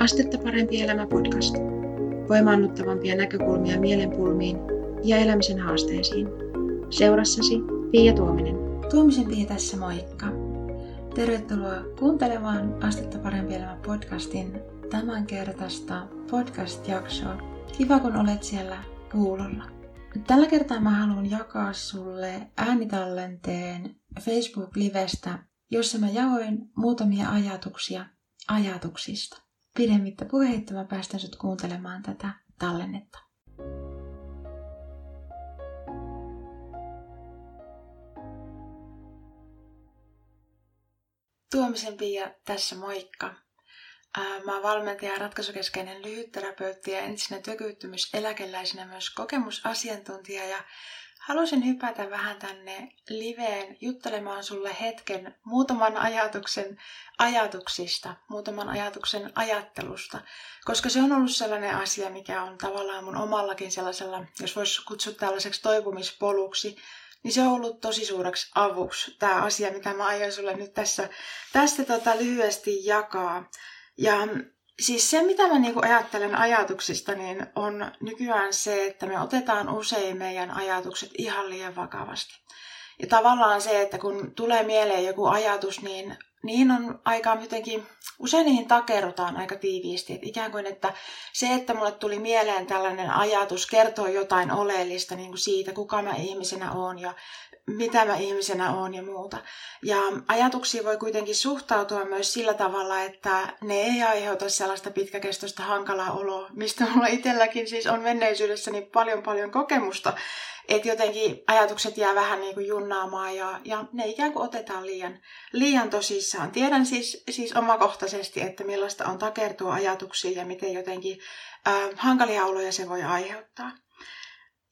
Astetta parempi elämä podcast. Voimaannuttavampia näkökulmia mielenpulmiin ja elämisen haasteisiin. Seurassasi Pia Tuominen. Tuomisen Pia tässä moikka. Tervetuloa kuuntelemaan Astetta parempi elämä podcastin tämänkertaista podcast-jaksoa. Kiva kun olet siellä kuulolla. Tällä kertaa mä haluan jakaa sulle äänitallenteen Facebook-livestä, jossa mä jaoin muutamia ajatuksia ajatuksista. Pidemmittä puheitta mä päästän sut kuuntelemaan tätä tallennetta. Tuomisen Pia tässä moikka. Mä oon valmentaja ja ratkaisukeskeinen lyhytterapeutti ja entisenä työkyvyttömyyseläkeläisenä myös kokemusasiantuntija ja halusin hypätä vähän tänne liveen juttelemaan sulle hetken muutaman ajatuksen ajatuksista, muutaman ajatuksen ajattelusta, koska se on ollut sellainen asia, mikä on tavallaan mun omallakin sellaisella, jos voisi kutsua tällaiseksi toipumispoluksi, niin se on ollut tosi suureksi avuksi, tämä asia, mitä mä aion sulle nyt tässä, tässä tota lyhyesti jakaa. Ja siis se, mitä mä niinku ajattelen ajatuksista, niin on nykyään se, että me otetaan usein meidän ajatukset ihan liian vakavasti. Ja tavallaan se, että kun tulee mieleen joku ajatus, niin niihin on aika jotenkin, usein niihin takerrutaan aika tiiviisti. Että ikään kuin, että se, että mulle tuli mieleen tällainen ajatus, kertoo jotain oleellista niin kuin siitä, kuka mä ihmisenä oon ja mitä mä ihmisenä oon ja muuta. Ja ajatuksiin voi kuitenkin suhtautua myös sillä tavalla, että ne ei aiheuta sellaista pitkäkestoista hankalaa oloa, mistä mulla itselläkin siis on menneisyydessäni paljon paljon kokemusta. Että jotenkin ajatukset jää vähän niin kuin junnaamaan ja, ja ne ikään kuin otetaan liian, liian tosissaan. Tiedän siis, siis omakohtaisesti, että millaista on takertua ajatuksiin ja miten jotenkin äh, hankalia oloja se voi aiheuttaa.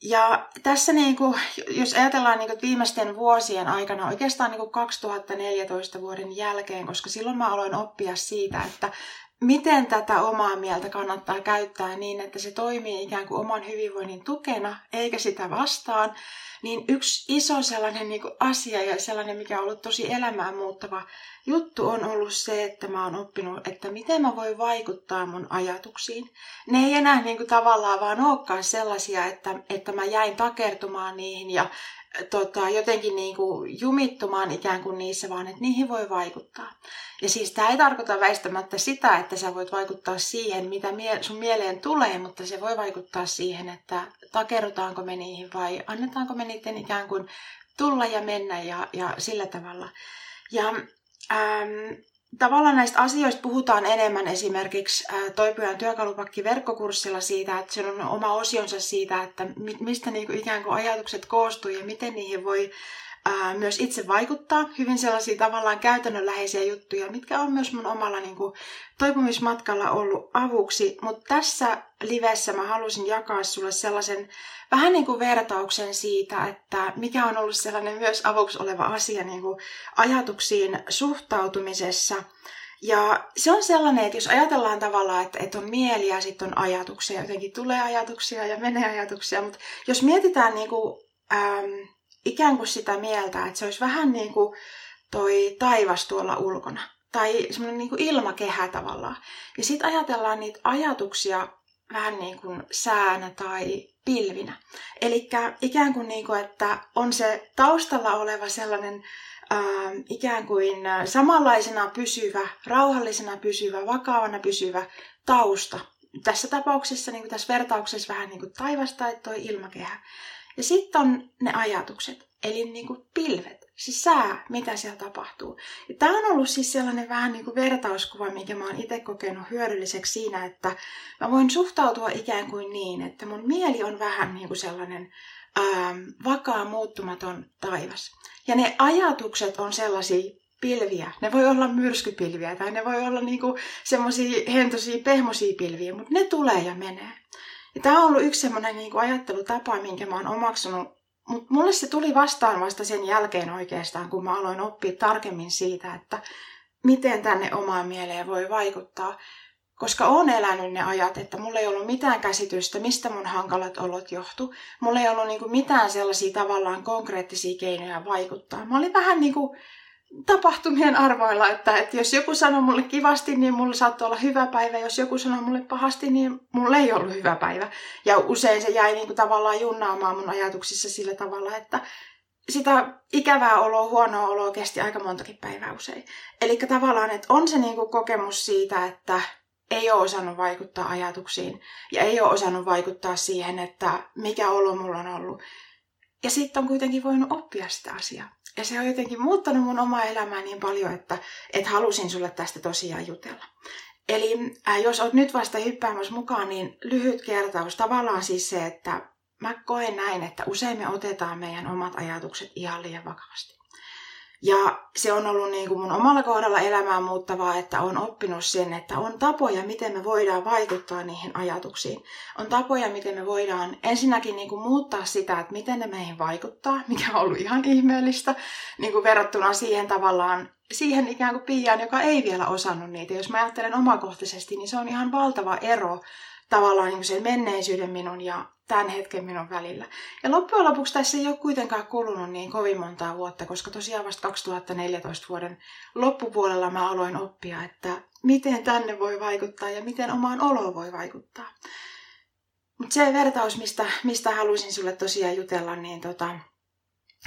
Ja tässä, niin kuin, jos ajatellaan niin kuin viimeisten vuosien aikana, oikeastaan niin kuin 2014 vuoden jälkeen, koska silloin mä aloin oppia siitä, että miten tätä omaa mieltä kannattaa käyttää niin, että se toimii ikään kuin oman hyvinvoinnin tukena, eikä sitä vastaan, niin yksi iso sellainen niin kuin asia ja sellainen, mikä on ollut tosi elämään muuttava juttu, on ollut se, että mä oon oppinut, että miten mä voin vaikuttaa mun ajatuksiin. Ne ei enää niin kuin tavallaan vaan olekaan sellaisia, että, että mä jäin takertumaan niihin ja tota, jotenkin niin kuin jumittumaan ikään kuin niissä, vaan että niihin voi vaikuttaa. Ja siis tämä ei tarkoita väistämättä sitä, että sä voit vaikuttaa siihen, mitä mie- sun mieleen tulee, mutta se voi vaikuttaa siihen, että takerrutaanko me niihin vai annetaanko me niiden ikään kuin tulla ja mennä ja, ja sillä tavalla. Ja ähm, tavallaan näistä asioista puhutaan enemmän esimerkiksi Toipujan työkalupakki verkkokurssilla siitä, että se on oma osionsa siitä, että mistä niin kuin ikään kuin ajatukset koostuu ja miten niihin voi myös itse vaikuttaa. Hyvin sellaisia tavallaan käytännönläheisiä juttuja, mitkä on myös mun omalla niin kuin, toipumismatkalla ollut avuksi. Mutta tässä livessä mä halusin jakaa sulle sellaisen vähän niin kuin vertauksen siitä, että mikä on ollut sellainen myös avuksi oleva asia niin kuin ajatuksiin suhtautumisessa. Ja se on sellainen, että jos ajatellaan tavallaan, että, että on mieli ja sitten on ajatuksia, jotenkin tulee ajatuksia ja menee ajatuksia, mutta jos mietitään niin kuin, ähm, ikään kuin sitä mieltä, että se olisi vähän niin kuin toi taivas tuolla ulkona. Tai semmoinen niin kuin ilmakehä tavallaan. Ja sitten ajatellaan niitä ajatuksia vähän niin kuin säänä tai pilvinä. Eli ikään kuin, niin kuin, että on se taustalla oleva sellainen äh, ikään kuin samanlaisena pysyvä, rauhallisena pysyvä, vakavana pysyvä tausta. Tässä tapauksessa, niin kuin tässä vertauksessa vähän niin kuin taivas tai toi ilmakehä. Ja sitten on ne ajatukset, eli niin kuin pilvet, siis sää, mitä siellä tapahtuu. Ja tämä on ollut siis sellainen vähän niin kuin vertauskuva, minkä mä oon itse kokenut hyödylliseksi siinä, että mä voin suhtautua ikään kuin niin, että mun mieli on vähän niin kuin sellainen ähm, vakaa, muuttumaton taivas. Ja ne ajatukset on sellaisia pilviä. Ne voi olla myrskypilviä tai ne voi olla niinku semmoisia hentoisia, pehmoisia pilviä, mutta ne tulee ja menee. Ja tämä on ollut yksi semmoinen niin kuin ajattelutapa, minkä mä oon omaksunut. Mutta mulle se tuli vastaan vasta sen jälkeen oikeastaan, kun mä aloin oppia tarkemmin siitä, että miten tänne omaan mieleen voi vaikuttaa. Koska oon elänyt ne ajat, että mulla ei ollut mitään käsitystä, mistä mun hankalat olot johtu. Mulla ei ollut niinku mitään sellaisia tavallaan konkreettisia keinoja vaikuttaa. Mä olin vähän niin kuin tapahtumien arvoilla, että, että jos joku sanoo mulle kivasti, niin mulla saattoi olla hyvä päivä. Jos joku sanoo mulle pahasti, niin mulla ei ollut hyvä päivä. Ja usein se jäi niin kuin tavallaan junnaamaan mun ajatuksissa sillä tavalla, että sitä ikävää oloa, huonoa oloa kesti aika montakin päivää usein. Eli tavallaan, että on se niin kuin kokemus siitä, että ei ole osannut vaikuttaa ajatuksiin ja ei ole osannut vaikuttaa siihen, että mikä olo mulla on ollut. Ja sitten on kuitenkin voinut oppia sitä asiaa. Ja se on jotenkin muuttanut mun omaa elämää niin paljon, että, että halusin sulle tästä tosiaan jutella. Eli äh, jos oot nyt vasta hyppäämässä mukaan, niin lyhyt kertaus. Tavallaan siis se, että mä koen näin, että usein me otetaan meidän omat ajatukset ihan liian vakavasti. Ja se on ollut niin kuin mun omalla kohdalla elämää muuttavaa, että on oppinut sen, että on tapoja, miten me voidaan vaikuttaa niihin ajatuksiin. On tapoja, miten me voidaan ensinnäkin niin kuin muuttaa sitä, että miten ne meihin vaikuttaa, mikä on ollut ihan ihmeellistä, niin kuin verrattuna siihen tavallaan, siihen ikään kuin Piaan, joka ei vielä osannut niitä. Jos mä ajattelen omakohtaisesti, niin se on ihan valtava ero tavallaan niin sen menneisyyden minun ja tämän hetken minun välillä. Ja loppujen lopuksi tässä ei ole kuitenkaan kulunut niin kovin montaa vuotta, koska tosiaan vasta 2014 vuoden loppupuolella mä aloin oppia, että miten tänne voi vaikuttaa ja miten omaan oloon voi vaikuttaa. Mutta se vertaus, mistä, mistä halusin sulle tosiaan jutella, niin tota,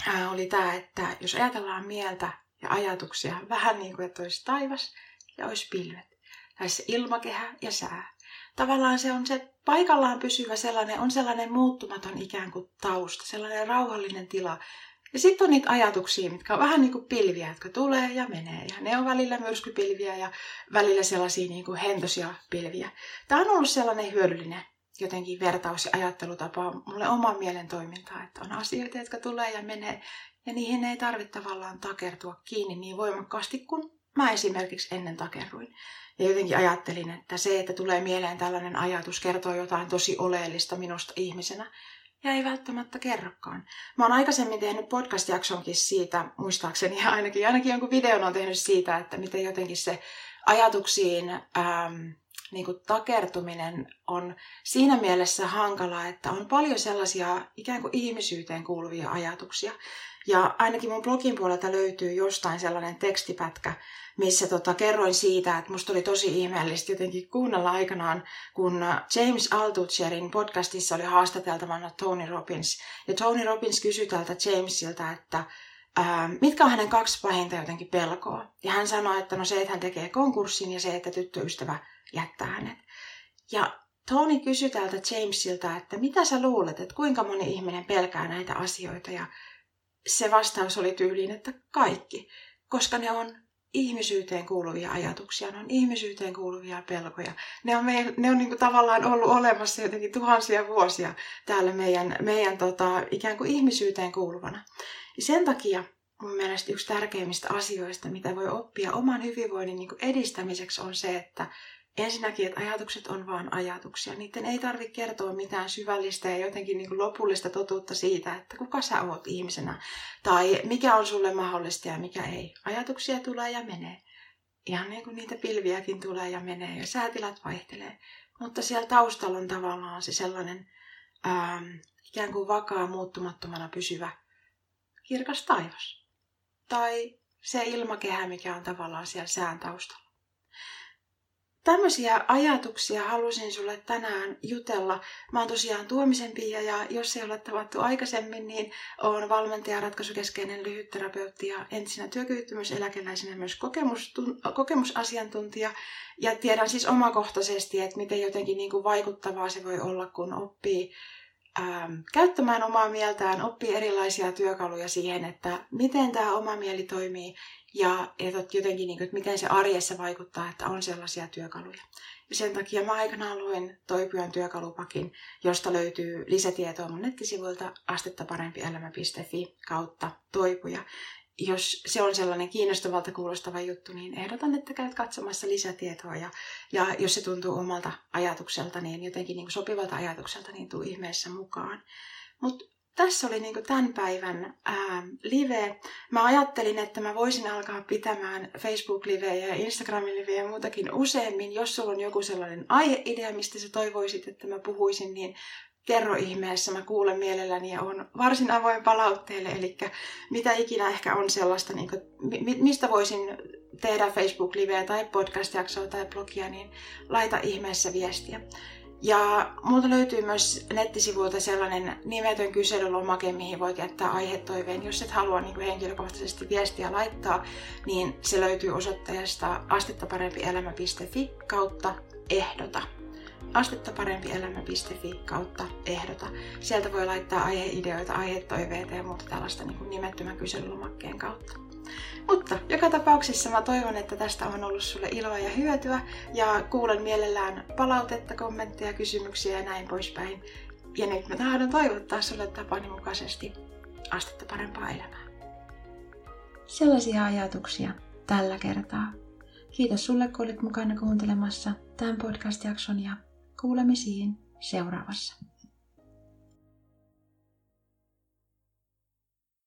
ää, oli tämä, että jos ajatellaan mieltä ja ajatuksia vähän niin kuin, että olisi taivas ja olisi pilvet, tai se ilmakehä ja sää, tavallaan se on se paikallaan pysyvä sellainen, on sellainen muuttumaton ikään kuin tausta, sellainen rauhallinen tila. Ja sitten on niitä ajatuksia, mitkä on vähän niin kuin pilviä, jotka tulee ja menee. Ja ne on välillä myrskypilviä ja välillä sellaisia niin kuin hentosia pilviä. Tämä on ollut sellainen hyödyllinen jotenkin vertaus- ja ajattelutapa mulle oman mielen toimintaa, että on asioita, jotka tulee ja menee, ja niihin ei tarvitse tavallaan takertua kiinni niin voimakkaasti kuin mä esimerkiksi ennen takerruin. Ja jotenkin ajattelin, että se, että tulee mieleen tällainen ajatus, kertoo jotain tosi oleellista minusta ihmisenä. Ja ei välttämättä kerrokaan. Mä oon aikaisemmin tehnyt podcast-jaksonkin siitä, muistaakseni ainakin, ainakin jonkun videon on tehnyt siitä, että miten jotenkin se ajatuksiin ähm, niin kuin takertuminen on siinä mielessä hankala, että on paljon sellaisia ikään kuin ihmisyyteen kuuluvia ajatuksia. Ja ainakin mun blogin puolelta löytyy jostain sellainen tekstipätkä, missä tota, kerroin siitä, että musta oli tosi ihmeellistä jotenkin kuunnella aikanaan, kun James Altucherin podcastissa oli haastateltavana Tony Robbins. Ja Tony Robbins kysyi tältä Jamesilta, että ää, mitkä on hänen kaksi pahinta jotenkin pelkoa. Ja hän sanoi, että no se, että hän tekee konkurssin ja se, että tyttöystävä jättää hänet. Ja Tony kysyi tältä Jamesilta, että mitä sä luulet, että kuinka moni ihminen pelkää näitä asioita. Ja se vastaus oli tyyliin, että kaikki, koska ne on ihmisyyteen kuuluvia ajatuksia, ne on ihmisyyteen kuuluvia pelkoja. Ne on, meidän, ne on niin kuin tavallaan ollut olemassa jotenkin tuhansia vuosia täällä meidän, meidän tota, ikään kuin ihmisyyteen kuuluvana. Ja sen takia mun mielestä yksi tärkeimmistä asioista, mitä voi oppia oman hyvinvoinnin niin edistämiseksi on se, että Ensinnäkin, että ajatukset on vain ajatuksia. Niiden ei tarvitse kertoa mitään syvällistä ja jotenkin niin lopullista totuutta siitä, että kuka sä oot ihmisenä. Tai mikä on sulle mahdollista ja mikä ei. Ajatuksia tulee ja menee. Ihan niin kuin niitä pilviäkin tulee ja menee ja säätilat vaihtelee. Mutta siellä taustalla on tavallaan se sellainen ähm, ikään kuin vakaa, muuttumattomana pysyvä kirkas taivas. Tai se ilmakehä, mikä on tavallaan siellä sään taustalla tämmöisiä ajatuksia halusin sulle tänään jutella. Mä oon tosiaan Tuomisen Pia ja jos ei ole tavattu aikaisemmin, niin oon valmentaja, ratkaisukeskeinen lyhytterapeutti ja entisenä työkyvyttömyyseläkeläisenä myös kokemusasiantuntija. Ja tiedän siis omakohtaisesti, että miten jotenkin niin kuin vaikuttavaa se voi olla, kun oppii ähm, käyttämään omaa mieltään, oppii erilaisia työkaluja siihen, että miten tämä oma mieli toimii ja, ja jotenkin, niin kuin, että miten se arjessa vaikuttaa, että on sellaisia työkaluja. Ja sen takia mä aikanaan luin Toipujan työkalupakin, josta löytyy lisätietoa mun nettisivuilta astettaparempielämä.fi kautta Toipuja. Jos se on sellainen kiinnostavalta kuulostava juttu, niin ehdotan, että käyt katsomassa lisätietoa. Ja, ja jos se tuntuu omalta ajatukselta, niin jotenkin niin sopivalta ajatukselta, niin tuu ihmeessä mukaan. Mutta tässä oli niin tämän päivän ää, live. Mä ajattelin, että mä voisin alkaa pitämään Facebook-livejä ja Instagram-livejä ja muutakin useammin. Jos sulla on joku sellainen aiheidea, mistä sä toivoisit, että mä puhuisin, niin kerro ihmeessä, mä kuulen mielelläni ja on varsin avoin palautteelle, eli mitä ikinä ehkä on sellaista, niin kuin, mistä voisin tehdä Facebook-liveä tai podcast-jaksoa tai blogia, niin laita ihmeessä viestiä. Ja multa löytyy myös nettisivuilta sellainen nimetön kyselylomake, mihin voit jättää aihetoiveen. Jos et halua niin henkilökohtaisesti viestiä laittaa, niin se löytyy osoitteesta astettaparempielämä.fi kautta ehdota astettaparempielämä.fi kautta ehdota. Sieltä voi laittaa aiheideoita, aihetoiveita ja muuta tällaista niin nimettömän kyselylomakkeen kautta. Mutta joka tapauksessa mä toivon, että tästä on ollut sulle iloa ja hyötyä ja kuulen mielellään palautetta, kommentteja, kysymyksiä ja näin poispäin. Ja nyt mä tahdon toivottaa sulle tapani mukaisesti astetta parempaa elämää. Sellaisia ajatuksia tällä kertaa. Kiitos sulle, kun olit mukana kuuntelemassa tämän podcast-jakson ja kuulemisiin seuraavassa.